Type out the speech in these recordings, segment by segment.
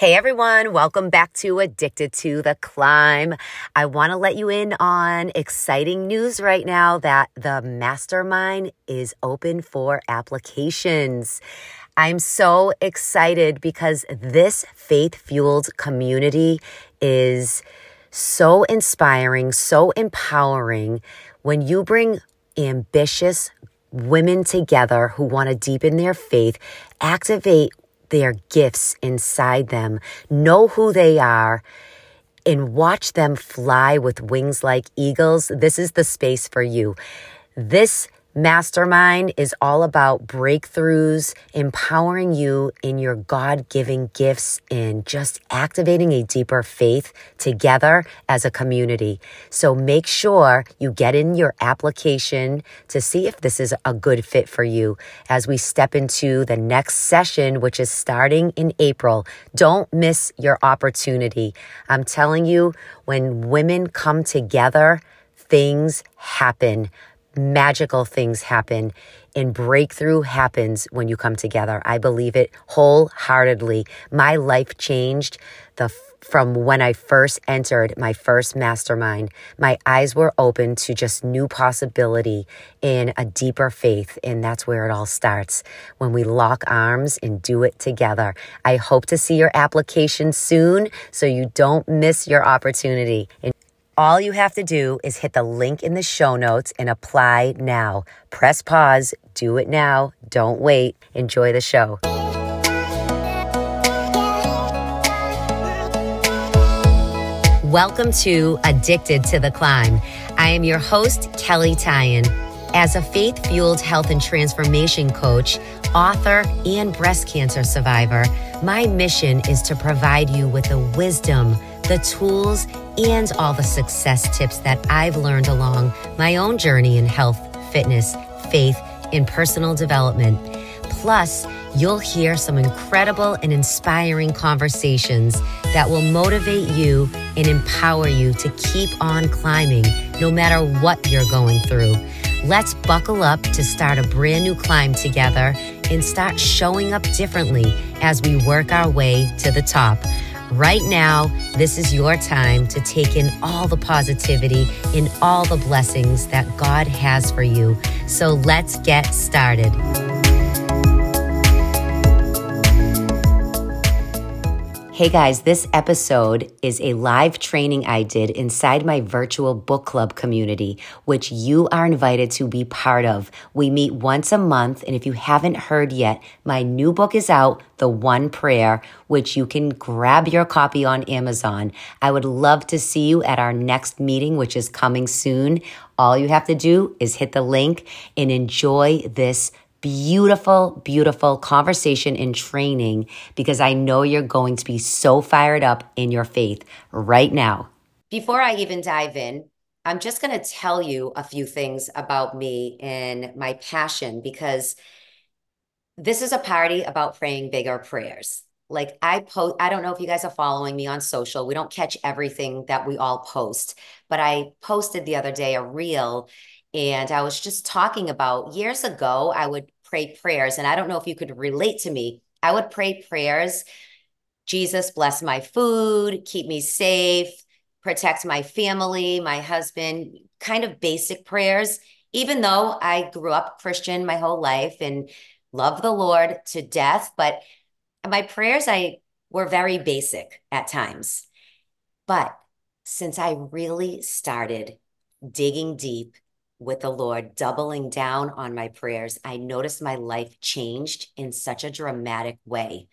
Hey everyone, welcome back to Addicted to the Climb. I want to let you in on exciting news right now that the mastermind is open for applications. I'm so excited because this faith fueled community is so inspiring, so empowering. When you bring ambitious women together who want to deepen their faith, activate their gifts inside them, know who they are, and watch them fly with wings like eagles, this is the space for you. This Mastermind is all about breakthroughs, empowering you in your God given gifts, and just activating a deeper faith together as a community. So make sure you get in your application to see if this is a good fit for you as we step into the next session, which is starting in April. Don't miss your opportunity. I'm telling you, when women come together, things happen magical things happen and breakthrough happens when you come together. I believe it wholeheartedly. My life changed the from when I first entered my first mastermind. My eyes were open to just new possibility in a deeper faith and that's where it all starts when we lock arms and do it together. I hope to see your application soon so you don't miss your opportunity. All you have to do is hit the link in the show notes and apply now. Press pause, do it now, don't wait. Enjoy the show. Welcome to Addicted to the Climb. I am your host, Kelley Tyan. As a faith fueled health and transformation coach, author, and breast cancer survivor, my mission is to provide you with the wisdom the tools, and all the success tips that I've learned along my own journey in health, fitness, faith, and personal development. Plus, you'll hear some incredible and inspiring conversations that will motivate you and empower you to keep on climbing no matter what you're going through. Let's buckle up to start a brand new climb together and start showing up differently as we work our way to the top. Right now, this is your time to take in all the positivity and all the blessings that God has for you. So let's get started. Hey guys, this episode is a live training I did inside my virtual book club community, which you are invited to be part of. We meet once a month, and if you haven't heard yet, my new book is out, The One Prayer, which you can grab your copy on Amazon. I would love to see you at our next meeting, which is coming soon. All you have to do is hit the link and enjoy this beautiful, beautiful conversation and training because I know you're going to be so fired up in your faith right now. Before I even dive in, I'm just going to tell you a few things about me and my passion because this is a party about praying bigger prayers. Like I post, I don't know if you guys are following me on social. We don't catch everything that we all post, but I posted the other day a reel and I was just talking about years ago, I would pray prayers. And I don't know if you could relate to me. I would pray prayers Jesus, bless my food, keep me safe, protect my family, my husband, kind of basic prayers. Even though I grew up Christian my whole life and love the Lord to death, but my prayers I were very basic at times. But since I really started digging deep with the Lord, doubling down on my prayers, I noticed my life changed in such a dramatic way.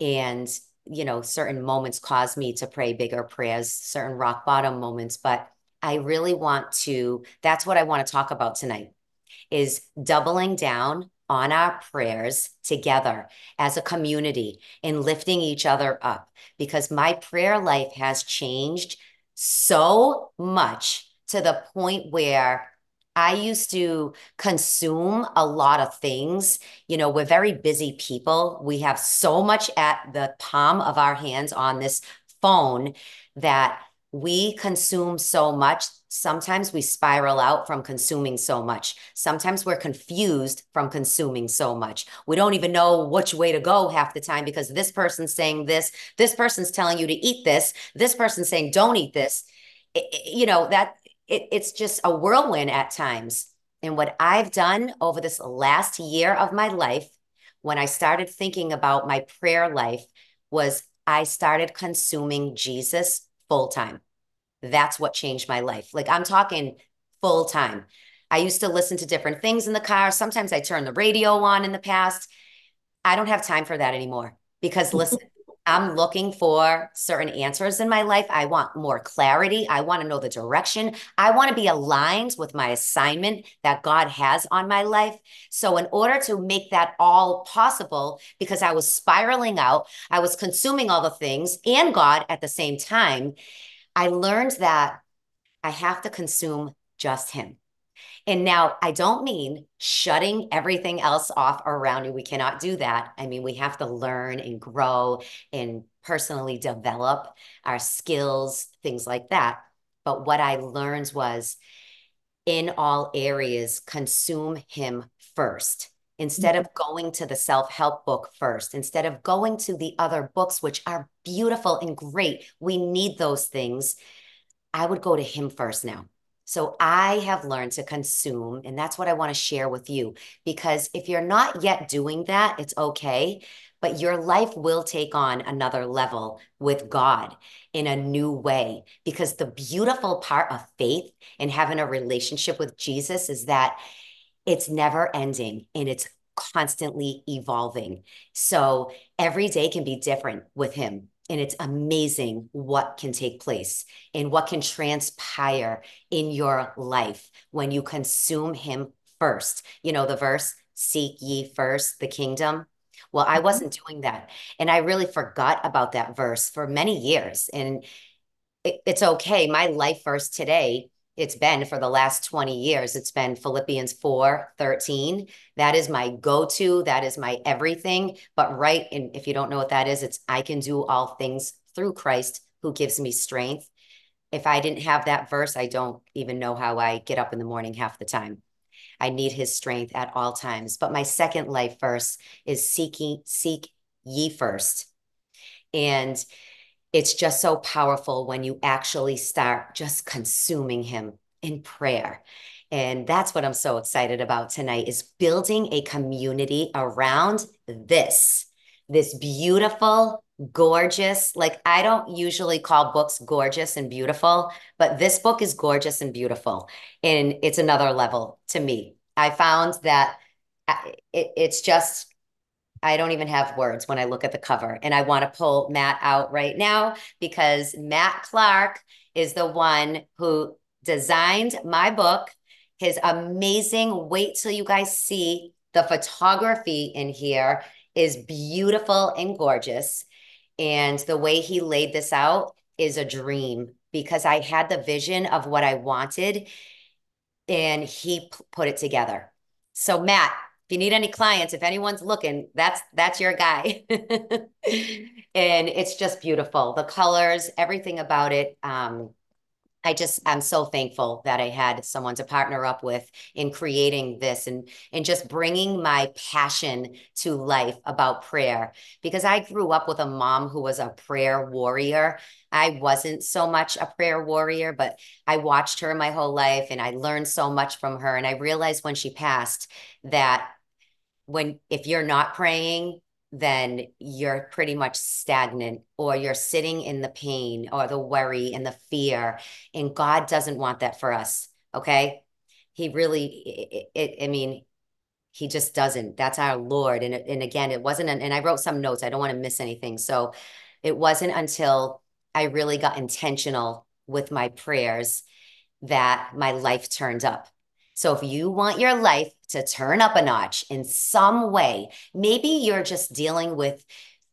And, you know, certain moments caused me to pray bigger prayers, certain rock bottom moments. But I really want to, that's what I want to talk about tonight is doubling down on our prayers together as a community and lifting each other up because my prayer life has changed so much to the point where I used to consume a lot of things. You know, we're very busy people. We have so much at the palm of our hands on this phone that we consume so much Sometimes we spiral out from consuming so much. Sometimes we're confused from consuming so much. We don't even know which way to go half the time because this person's saying this, this person's telling you to eat this, this person's saying don't eat this. It, you know, that it, it's just a whirlwind at times. And what I've done over this last year of my life, when I started thinking about my prayer life, was I started consuming Jesus full time. That's what changed my life. Like I'm talking full time. I used to listen to different things in the car. Sometimes I turn the radio on in the past. I don't have time for that anymore because listen, I'm looking for certain answers in my life. I want more clarity. I want to know the direction. I want to be aligned with my assignment that God has on my life. So, in order to make that all possible, because I was spiraling out, I was consuming all the things and God at the same time, I learned that I have to consume just Him. And now I don't mean shutting everything else off around you. We cannot do that. I mean, we have to learn and grow and personally develop our skills, things like that. But what I learned was in all areas, consume him first instead of going to the self help book first, instead of going to the other books, which are beautiful and great. We need those things. I would go to him first now. So I have learned to consume, and that's what I want to share with you. Because if you're not yet doing that, it's okay, but your life will take on another level with God in a new way. Because the beautiful part of faith and having a relationship with Jesus is that it's never ending and it's constantly evolving. So every day can be different with Him. And it's amazing what can take place and what can transpire in your life when you consume Him first. You know, the verse, seek ye first the kingdom. Well, I mm-hmm. wasn't doing that. And I really forgot about that verse for many years. And it, it's okay. My life verse today it's been for the last 20 years. It's been Philippians 4 13. That is my go to. That is my everything. But right, in, if you don't know what that is, it's I can do all things through Christ who gives me strength. If I didn't have that verse, I don't even know how I get up in the morning half the time. I need his strength at all times. But my second life verse is seeking, seek ye first. And it's just so powerful when you actually start just consuming him in prayer. And that's what i'm so excited about tonight is building a community around this this beautiful gorgeous like i don't usually call books gorgeous and beautiful but this book is gorgeous and beautiful. And it's another level to me. I found that uh, it, it's just I don't even have words when I look at the cover. And I want to pull Matt out right now because Matt Clark is the one who designed my book. His amazing, wait till you guys see the photography in here is beautiful and gorgeous. And the way he laid this out is a dream because I had the vision of what I wanted and he put it together. So, Matt, if you need any clients, if anyone's looking, that's that's your guy. and it's just beautiful. The colors, everything about it. Um, I just I'm so thankful that I had someone to partner up with in creating this and and just bringing my passion to life about prayer because I grew up with a mom who was a prayer warrior. I wasn't so much a prayer warrior, but I watched her my whole life and I learned so much from her and I realized when she passed that when if you're not praying then you're pretty much stagnant or you're sitting in the pain or the worry and the fear and god doesn't want that for us okay? He really it, it, i mean he just doesn't. That's our lord. And and again it wasn't an, and i wrote some notes i don't want to miss anything. So it wasn't until i really got intentional with my prayers that my life turned up. So if you want your life to turn up a notch in some way, maybe you're just dealing with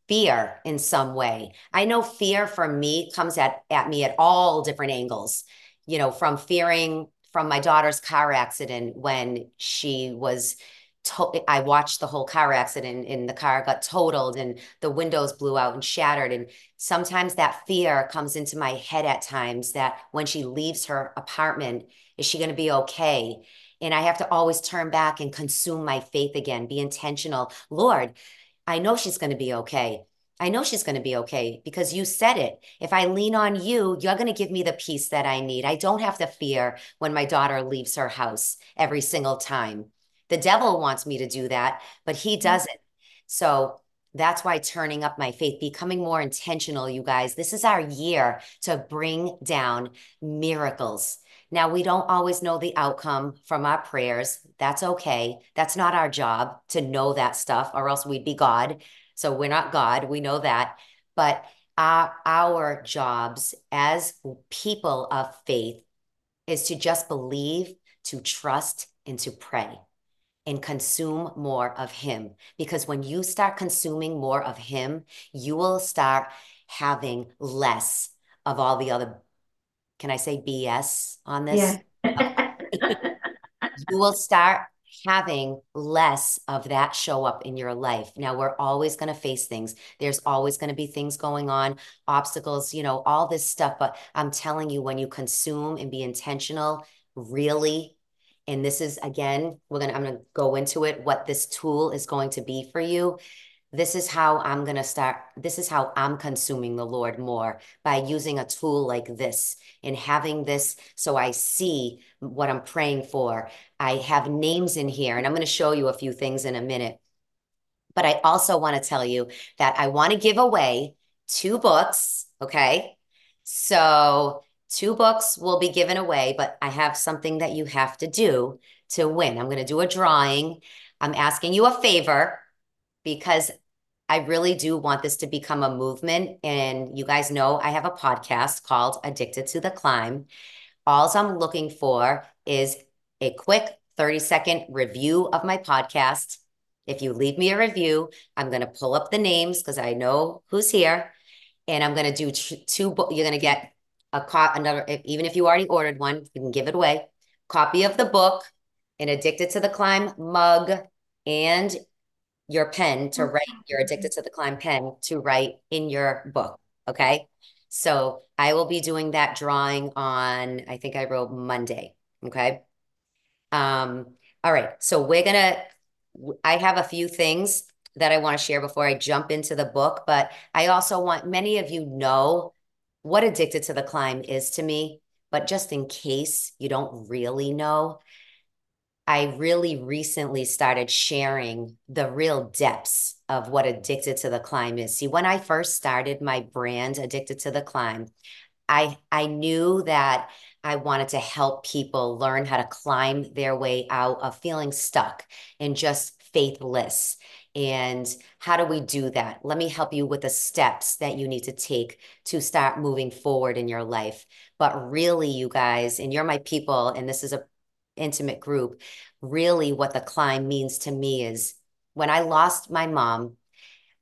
fear in some way. I know fear for me comes at, at me at all different angles, you know, from fearing from my daughter's car accident when she was to- I watched the whole car accident and the car got totaled and the windows blew out and shattered. And sometimes that fear comes into my head at times that when she leaves her apartment, is she going to be okay? And I have to always turn back and consume my faith again, be intentional. Lord, I know she's going to be okay. I know she's going to be okay because you said it. If I lean on you, you're going to give me the peace that I need. I don't have to fear when my daughter leaves her house every single time. The devil wants me to do that, but he mm-hmm. doesn't. So that's why turning up my faith, becoming more intentional, you guys. This is our year to bring down miracles. Now, we don't always know the outcome from our prayers. That's okay. That's not our job to know that stuff, or else we'd be God. So we're not God. We know that. But our, our jobs as people of faith is to just believe, to trust, and to pray and consume more of Him. Because when you start consuming more of Him, you will start having less of all the other can I say BS on this? Yeah. you will start having less of that show up in your life. Now, we're always going to face things. There's always going to be things going on, obstacles, you know, all this stuff. But I'm telling you, when you consume and be intentional, really, and this is again, we're going to, I'm going to go into it, what this tool is going to be for you this is how I'm going to start. This is how I'm consuming the Lord more by using a tool like this and having this so I see what I'm praying for. I have names in here, and I'm going to show you a few things in a minute. But I also want to tell you that I want to give away two books. Okay. So, two books will be given away, but I have something that you have to do to win. I'm going to do a drawing. I'm asking you a favor because I really do want this to become a movement. And you guys know I have a podcast called Addicted to the Climb. All I'm looking for is a quick 30 second review of my podcast. If you leave me a review, I'm going to pull up the names because I know who's here. And I'm going to do two, you're going to get a cop, another, even if you already ordered one, you can give it away. Copy of the book, an Addicted to the Climb mug, and your pen to write, you're addicted to the climb pen to write in your book. Okay. So I will be doing that drawing on, I think I wrote Monday. Okay. Um, all right. So we're going to, I have a few things that I want to share before I jump into the book, but I also want many of you know what addicted to the climb is to me. But just in case you don't really know, I really recently started sharing the real depths of what Addicted to the Climb is. See, when I first started my brand, Addicted to the Climb, I, I knew that I wanted to help people learn how to climb their way out of feeling stuck and just faithless. And how do we do that? Let me help you with the steps that you need to take to start moving forward in your life. But really, you guys, and you're my people, and this is a intimate group, really what the climb means to me is when I lost my mom,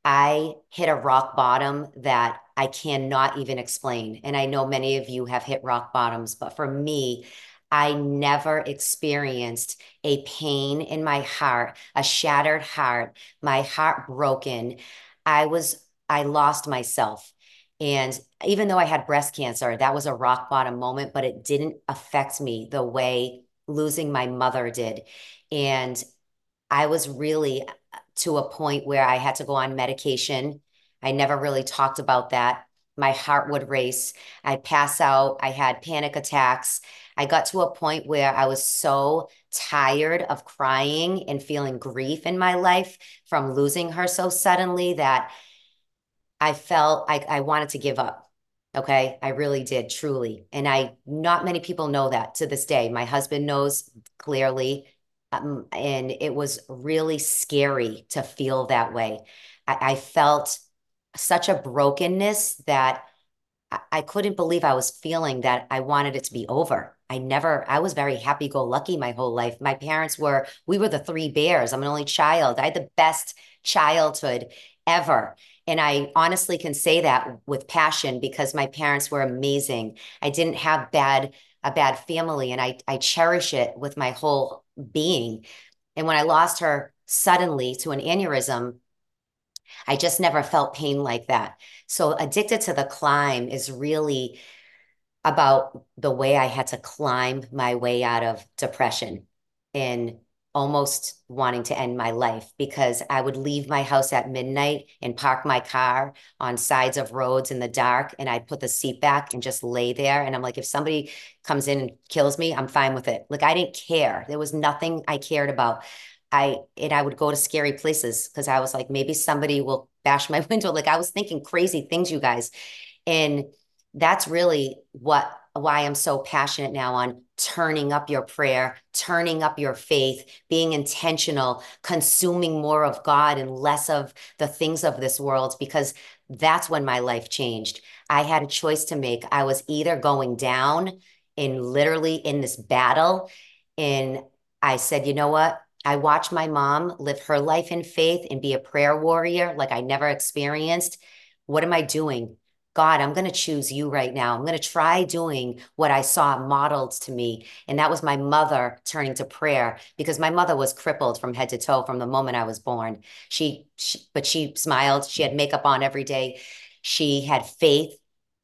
I hit a rock bottom that I cannot even explain. And I know many of you have hit rock bottoms, but for me, I never experienced a pain in my heart, a shattered heart, my heart broken. I was, I lost myself. And even though I had breast cancer, that was a rock bottom moment, but it didn't affect me the way losing my mother did. And I was really to a point where I had to go on medication. I never really talked about that. My heart would race. I'd pass out. I had panic attacks. I got to a point where I was so tired of crying and feeling grief in my life from losing her so suddenly that I felt like I wanted to give up. Okay. I really did, truly. And I, not many people know that to this day. My husband knows clearly. Um, and it was really scary to feel that way. I, I felt such a brokenness that I, I couldn't believe I was feeling that I wanted it to be over. I never, I was very happy go lucky my whole life. My parents were, we were the three bears. I'm an only child. I had the best childhood ever. And I honestly can say that with passion because my parents were amazing. I didn't have bad a bad family and I I cherish it with my whole being. And when I lost her suddenly to an aneurysm, I just never felt pain like that. So, Addicted to the Climb is really about the way I had to climb my way out of depression and almost wanting to end my life because I would leave my house at midnight and park my car on sides of roads in the dark and I'd put the seat back and just lay there. And I'm like if somebody comes in and kills me I'm fine with it. Like I didn't care. There was nothing I cared about. I and I would go to scary places because I was like maybe somebody will bash my window. Like I was thinking crazy things you guys. And that's really what why I'm so passionate now on turning up your prayer, turning up your faith, being intentional, consuming more of God and less of the things of this world, because that's when my life changed. I had a choice to make. I was either going down in literally in this battle, and I said, you know what? I watched my mom live her life in faith and be a prayer warrior like I never experienced. What am I doing? God, I'm going to choose you right now. I'm going to try doing what I saw modeled to me. And that was my mother turning to prayer because my mother was crippled from head to toe from the moment I was born. She, she but she smiled. She had makeup on every day. She had faith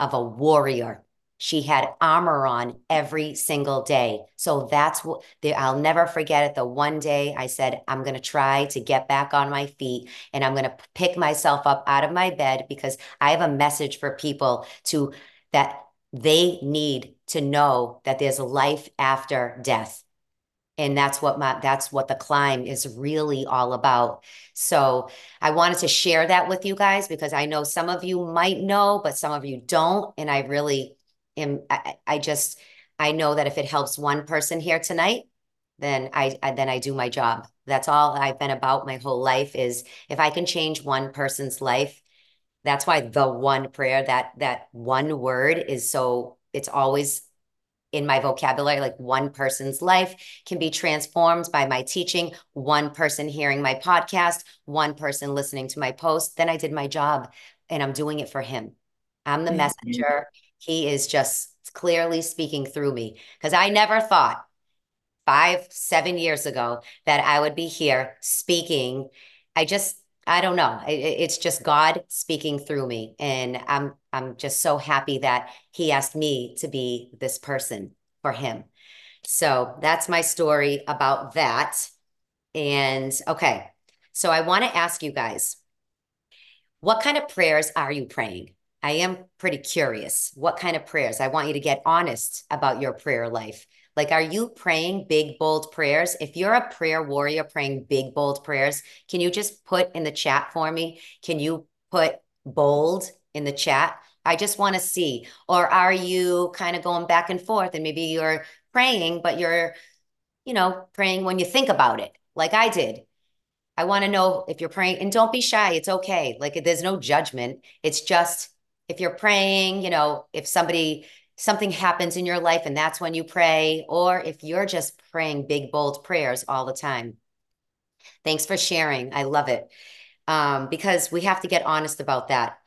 of a warrior. She had armor on every single day. So that's what the, I'll never forget it. The one day I said, I'm going to try to get back on my feet and I'm going to pick myself up out of my bed because I have a message for people to that they need to know that there's life after death. And that's what my that's what the climb is really all about. So I wanted to share that with you guys because I know some of you might know, but some of you don't. And I really am I, I just I know that if it helps one person here tonight, then I, I then I do my job. That's all I've been about my whole life is if I can change one person's life, that's why the one prayer that that one word is so it's always in my vocabulary like one person's life can be transformed by my teaching one person hearing my podcast one person listening to my post then i did my job and i'm doing it for him. I'm the messenger he is just clearly speaking through me because I never thought five, seven years ago that I would be here speaking. I just, I don't know. it's just God speaking through me. And I'm, I'm just so happy that he asked me to be this person for him. So that's my story about that. And okay. So I want to ask you guys, what kind of prayers are you praying? I am pretty curious. What kind of prayers? I want you to get honest about your prayer life. Like, are you praying big, bold prayers? If you're a prayer warrior praying big, bold prayers, can you just put in the chat for me? Can you put bold in the chat? I just want to see. Or are you kind of going back and forth and maybe you're praying, but you're, you know, praying when you think about it, like I did. I want to know if you're praying and don't be shy. It's okay. Like, there's no judgment. It's just, if you're praying, you know, if somebody something happens in your life and that's when you pray, or if you're just praying big, bold prayers all the time. Thanks for sharing. I love it. Um, because we have to get honest about that.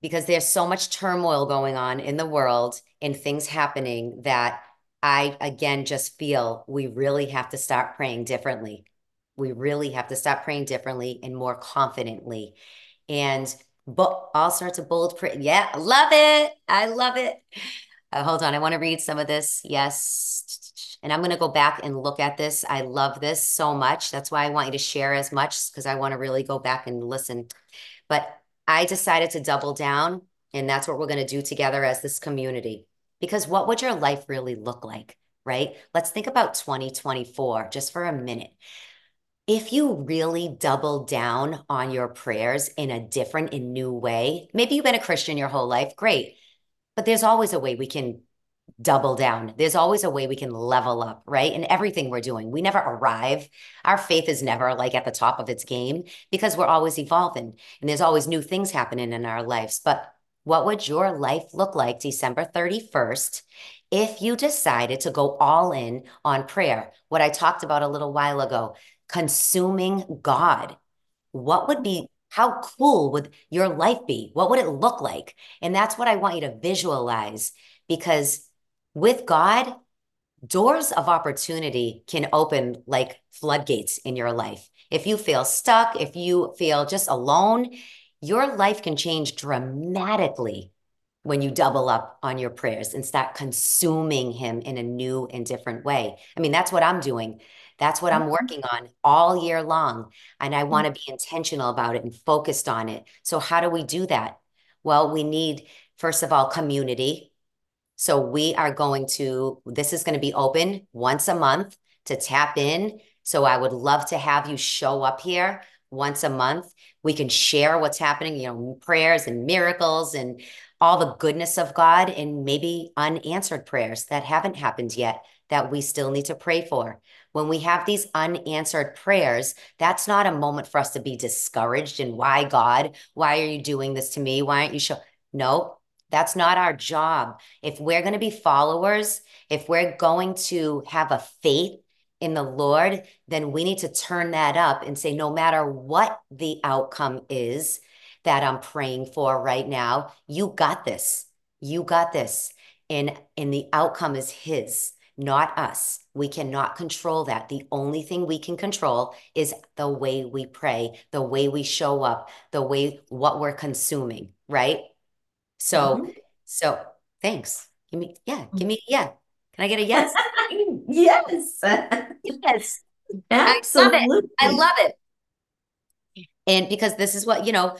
Because there's so much turmoil going on in the world and things happening that I, again, just feel we really have to start praying differently. We really have to stop praying differently and more confidently. And but all sorts of bold print. Yeah, love it. I love it. Uh, hold on. I want to read some of this. Yes. And I'm going to go back and look at this. I love this so much. That's why I want you to share as much because I want to really go back and listen. But I decided to double down, and that's what we're going to do together as this community. Because what would your life really look like? Right? Let's think about 2024 just for a minute if you really double down on your prayers in a different and new way, maybe you've been a Christian your whole life, great. But there's always a way we can double down. There's always a way we can level up, right? In everything we're doing. We never arrive. Our faith is never like at the top of its game because we're always evolving and there's always new things happening in our lives. But what would your life look like December 31st if you decided to go all in on prayer? What I talked about a little while ago, consuming God. What would be, how cool would your life be? What would it look like? And that's what I want you to visualize because with God, doors of opportunity can open like floodgates in your life. If you feel stuck, if you feel just alone, your life can change dramatically when you double up on your prayers and start consuming him in a new and different way. I mean, that's what I'm doing. That's what I'm mm-hmm. working on all year long. And I want to be intentional about it and focused on it. So, how do we do that? Well, we need, first of all, community. So, we are going to, this is going to be open once a month to tap in. So, I would love to have you show up here once a month. We can share what's happening, you know, prayers and miracles and all the goodness of God and maybe unanswered prayers that haven't happened yet that we still need to pray for. When we have these unanswered prayers, that's not a moment for us to be discouraged and why God, why are you doing this to me? Why aren't you show? No, that's not our job. If we're going to be followers, if we're going to have a faith in the Lord, then we need to turn that up and say, no matter what the outcome is that I'm praying for right now, you got this. You got this. And, and the outcome is His, not us. We cannot control that. The only thing we can control is the way we pray, the way we show up, the way what we're consuming, right? So, mm-hmm. so thanks. Give me, yeah, give me, yeah. Can I get a yes? yes. yes. Absolutely. I love, it. I love it. And because this is what, you know,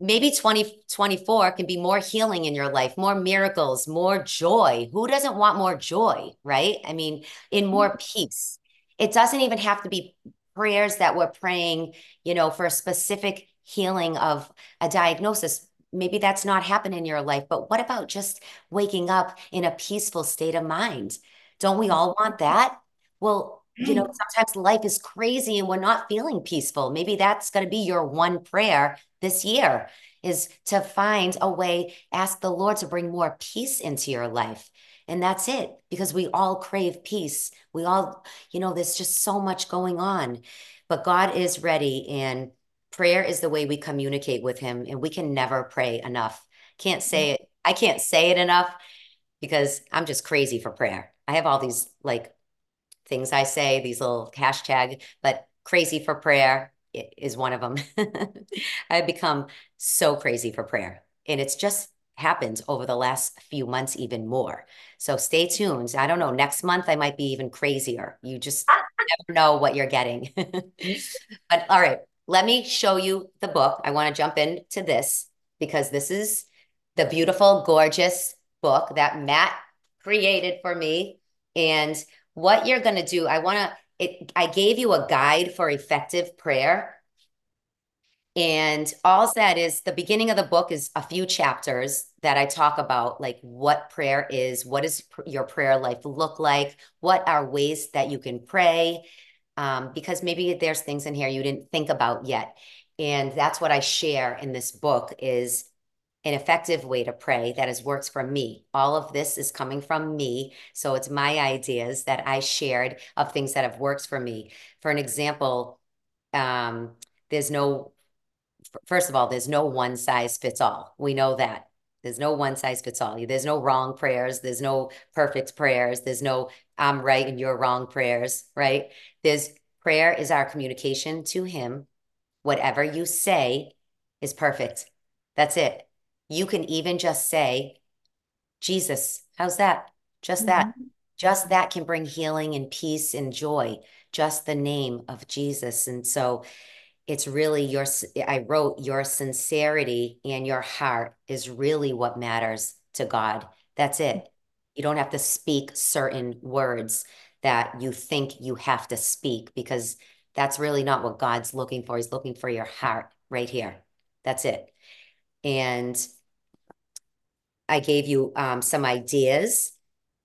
maybe 2024 can be more healing in your life, more miracles, more joy. Who doesn't want more joy, right? I mean, in more mm-hmm. peace. It doesn't even have to be prayers that we're praying, you know, for a specific healing of a diagnosis. Maybe that's not happening in your life, but what about just waking up in a peaceful state of mind? Don't we all want that? Well, you know, mm. sometimes life is crazy and we're not feeling peaceful. Maybe that's going to be your one prayer this year is to find a way, ask the Lord to bring more peace into your life. And that's it, because we all crave peace. We all, you know, there's just so much going on, but God is ready. And prayer is the way we communicate with Him. And we can never pray enough. Can't say mm. it. I can't say it enough because I'm just crazy for prayer. I have all these like things I say, these little hashtag, but crazy for prayer is one of them. I've become so crazy for prayer. And it's just happened over the last few months, even more. So stay tuned. I don't know. Next month, I might be even crazier. You just ah. never know what you're getting. but all right, let me show you the book. I want to jump into this because this is the beautiful, gorgeous book that Matt created for me. And what you're going to do, I want to, it, I gave you a guide for effective prayer. And all that is the beginning of the book is a few chapters that I talk about, like what prayer is, what does pr- your prayer life look like, what are ways that you can pray, um, because maybe there's things in here you didn't think about yet. And that's what I share in this book is an effective way to pray that has worked for me. All of this is coming from me. So it's my ideas that I shared of things that have worked for me. For an example, um, there's no, first of all, there's no one size fits all. We know that. There's no one size fits all. There's no wrong prayers. There's no perfect prayers. There's no I'm right and you're wrong prayers, right? There's prayer is our communication to Him. Whatever you say is perfect. That's it. You can even just say, Jesus, how's that? Just that. Mm-hmm. Just that can bring healing and peace and joy. Just the name of Jesus. And so it's really your, I wrote, your sincerity and your heart is really what matters to God. That's it. You don't have to speak certain words that you think you have to speak because that's really not what God's looking for. He's looking for your heart right here. That's it. And I gave you um, some ideas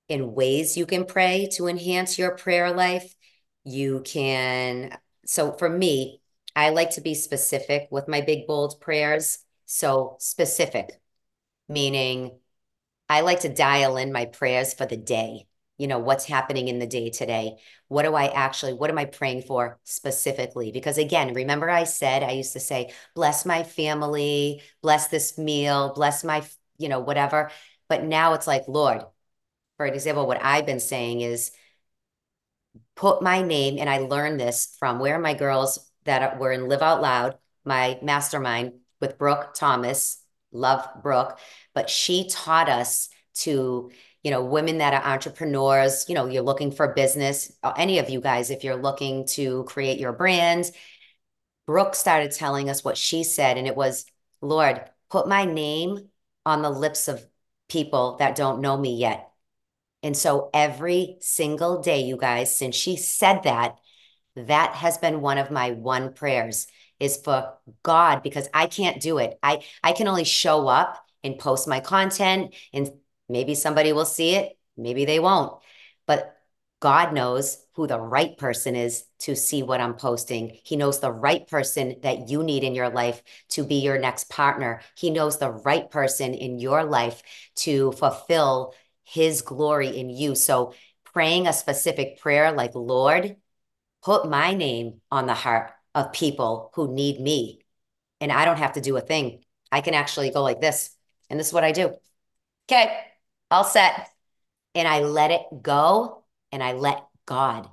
in ways you can pray to enhance your prayer life. You can, so for me, I like to be specific with my big, bold prayers. So, specific, meaning I like to dial in my prayers for the day. You know, what's happening in the day today? What do I actually, what am I praying for specifically? Because again, remember I said, I used to say, bless my family, bless this meal, bless my you know, whatever. But now it's like, Lord, for example, what I've been saying is put my name, and I learned this from where my girls that were in Live Out Loud, my mastermind with Brooke Thomas, love Brooke, but she taught us to, you know, women that are entrepreneurs, you know, you're looking for business, uh, any of you guys, if you're looking to create your brand, Brooke started telling us what she said, and it was, Lord, put my name on the lips of people that don't know me yet. And so every single day, you guys, since she said that, that has been one of my one prayers is for God because I can't do it. I I can only show up and post my content and maybe somebody will see it, maybe they won't. But God knows who the right person is to see what I'm posting. He knows the right person that you need in your life to be your next partner. He knows the right person in your life to fulfill his glory in you. So praying a specific prayer like, Lord, put my name on the heart of people who need me. And I don't have to do a thing. I can actually go like this. And this is what I do. Okay, all set. And I let it go and I let God.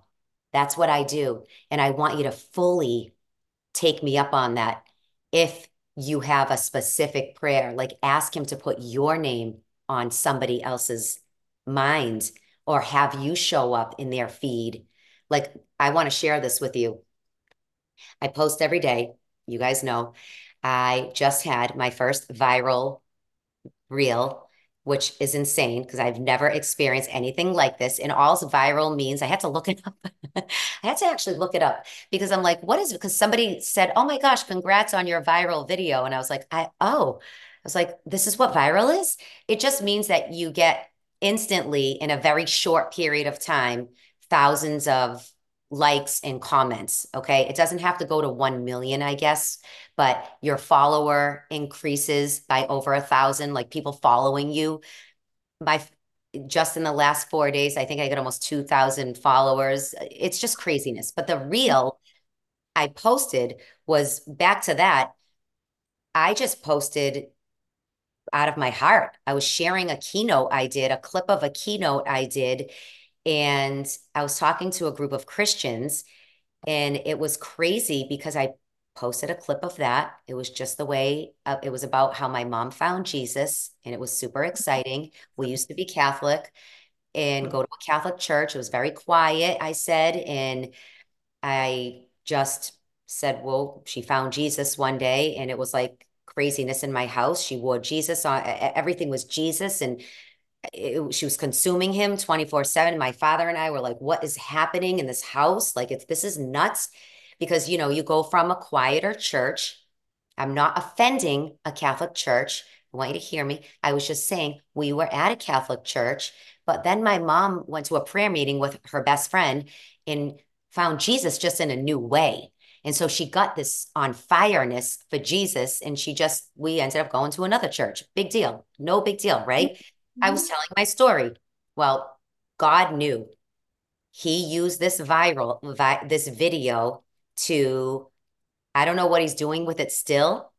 That's what I do. And I want you to fully take me up on that. If you have a specific prayer, like ask Him to put your name on somebody else's mind or have you show up in their feed. Like, I want to share this with you. I post every day. You guys know. I just had my first viral reel, which is insane because I've never experienced anything like this. And all viral means I had to look it up. I had to actually look it up because I'm like, what is it? Because somebody said, oh my gosh, congrats on your viral video. And I was like, I, oh, I was like, this is what viral is? It just means that you get instantly in a very short period of time thousands of likes and comments. Okay. It doesn't have to go to 1 million, I guess, but your follower increases by over a thousand, like people following you. By just in the last four days, I think I got almost 2,000 followers. It's just craziness. But the real I posted was back to that. I just posted out of my heart. I was sharing a keynote I did, a clip of a keynote I did and I was talking to a group of Christians, and it was crazy because I posted a clip of that. It was just the way uh, it was about how my mom found Jesus, and it was super exciting. We used to be Catholic and go to a Catholic church. It was very quiet, I said. And I just said, Well, she found Jesus one day, and it was like craziness in my house. She wore Jesus on everything was Jesus. And it, she was consuming him 24 7 my father and i were like what is happening in this house like it's this is nuts because you know you go from a quieter church i'm not offending a catholic church i want you to hear me i was just saying we were at a catholic church but then my mom went to a prayer meeting with her best friend and found jesus just in a new way and so she got this on fireness for Jesus. And she just, we ended up going to another church. Big deal. No big deal, right? Mm-hmm. I was mm-hmm. telling my story. Well, God knew. He used this viral, vi- this video to, I don't know what he's doing with it still,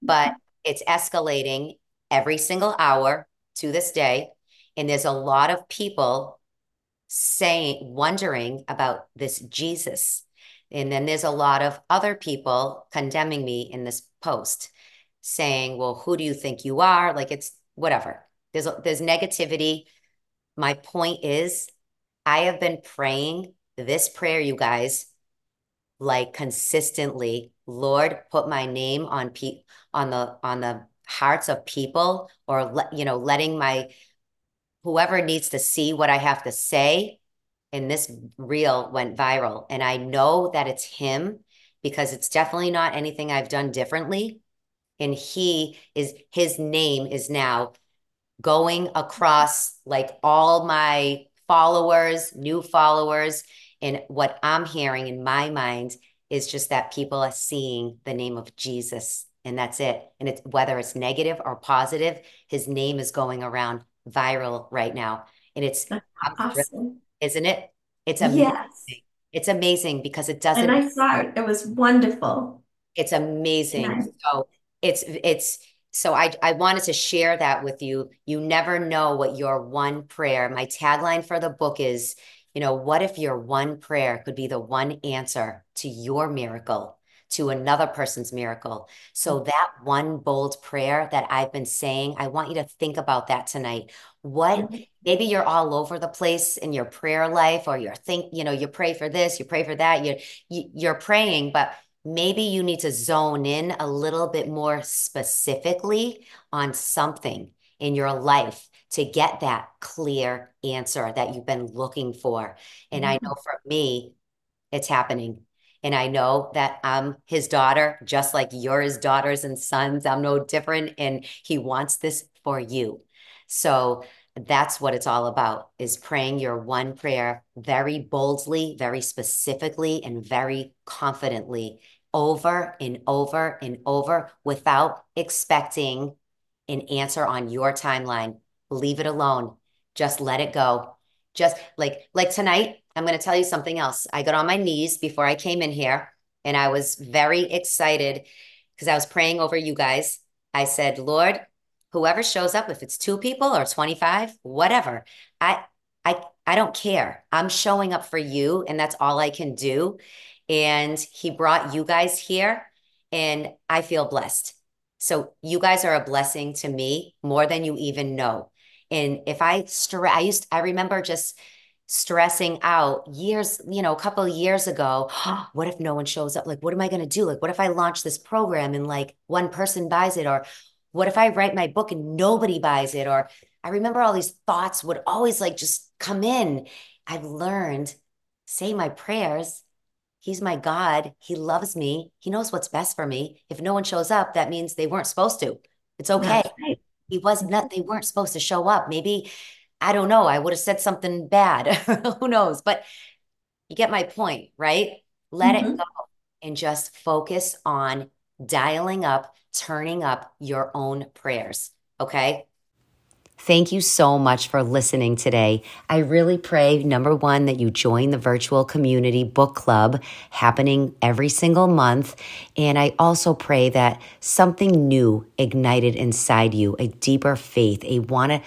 but mm-hmm. it's escalating every single hour to this day. And there's a lot of people saying, wondering about this Jesus. And then there's a lot of other people condemning me in this post saying, well, who do you think you are? Like it's whatever. There's there's negativity. My point is, I have been praying this prayer, you guys, like consistently. Lord, put my name on pe- on the on the hearts of people, or you know, letting my whoever needs to see what I have to say. And this reel went viral, and I know that it's him because it's definitely not anything I've done differently. And he is his name is now going across like all my followers, new followers. And what I'm hearing in my mind is just that people are seeing the name of Jesus and that's it. And it's whether it's negative or positive, his name is going around viral right now. And it's awesome. isn't it? It's amazing. Yes. It's amazing because it doesn't. And I saw it. It was wonderful. It's amazing. So it's it's so I, I wanted to share that with you. You never know what your one prayer, my tagline for the book is, you know, what if your one prayer could be the one answer to your miracle, to another person's miracle? So, mm. that one bold prayer that I've been saying, I want you to think about that tonight. What mm-hmm. maybe you're all over the place in your prayer life, or you're think, you know, you pray for this, you pray for that, you, you you're praying, but maybe you need to zone in a little bit more specifically on something in your life to get that clear answer that you've been looking for. And I know mm. for me, it's happening. And I know that I'm his daughter, just like you're his daughters and sons. I'm no different. And he wants this for you. So that's what it's all about is praying your one prayer very boldly, very specifically, and very confidently over and over and over without expecting an answer on your timeline. Leave it alone. Just let it go. Just like like tonight, I'm going to tell you something else. I got on my knees before I came in here and I was very excited because I was praying over you guys. I said, "Lord, whoever shows up if it's two people or 25, whatever. I I I don't care. I'm showing up for you and that's all I can do." And he brought you guys here and I feel blessed. So you guys are a blessing to me more than you even know. And if I stress, I used, I remember just stressing out years, you know, a couple years ago. what if no one shows up? Like, what am I going to do? Like, what if I launch this program and like one person buys it? Or what if I write my book and nobody buys it? Or I remember all these thoughts would always like just come in. I've learned say my prayers He's my God. He loves me. He knows what's best for me. If no one shows up, that means they weren't supposed to. It's okay. Right. He wasn't they weren't supposed to show up. Maybe I don't know. I would have said something bad. Who knows? But you get my point, right? Let mm-hmm. it go and just focus on dialing up, turning up your own prayers. Okay. Thank you so much for listening today. I really pray, number one, that you join the virtual community book club happening every single month. And I also pray that something new ignited inside you, a deeper faith, a want to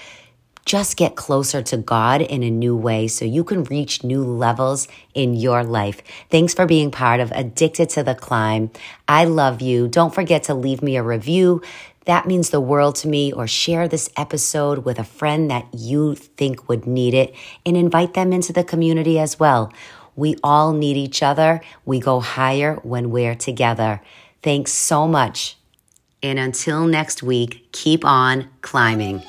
just get closer to God in a new way so you can reach new levels in your life. Thanks for being part of Addicted to the Climb. I love you. Don't forget to leave me a review that means the world to me, or share this episode with a friend that you think would need it and invite them into the community as well. We all need each other. We go higher when we're together. Thanks so much. And until next week, keep on climbing.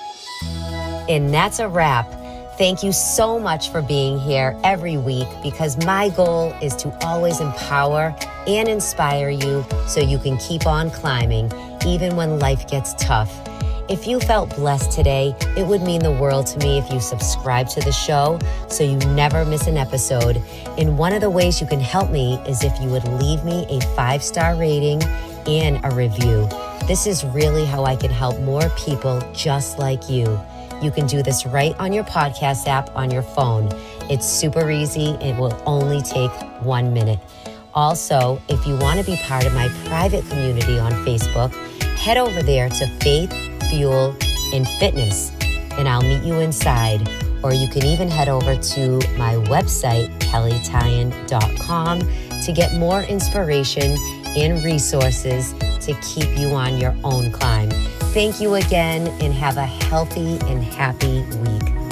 And that's a wrap. Thank you so much for being here every week because my goal is to always empower and inspire you so you can keep on climbing even when life gets tough. If you felt blessed today, it would mean the world to me if you subscribe to the show so you never miss an episode. And one of the ways you can help me is if you would leave me a five star rating and a review. This is really how I can help more people just like you. You can do this right on your podcast app on your phone. It's super easy. It will only take one minute. Also, if you want to be part of my private community on Facebook, head over there to Faith, Fuel, and Fitness, and I'll meet you inside. Or you can even head over to my website, kelleytyan.com, to get more inspiration and resources to keep you on your own climb. Thank you again and have a healthy and happy week.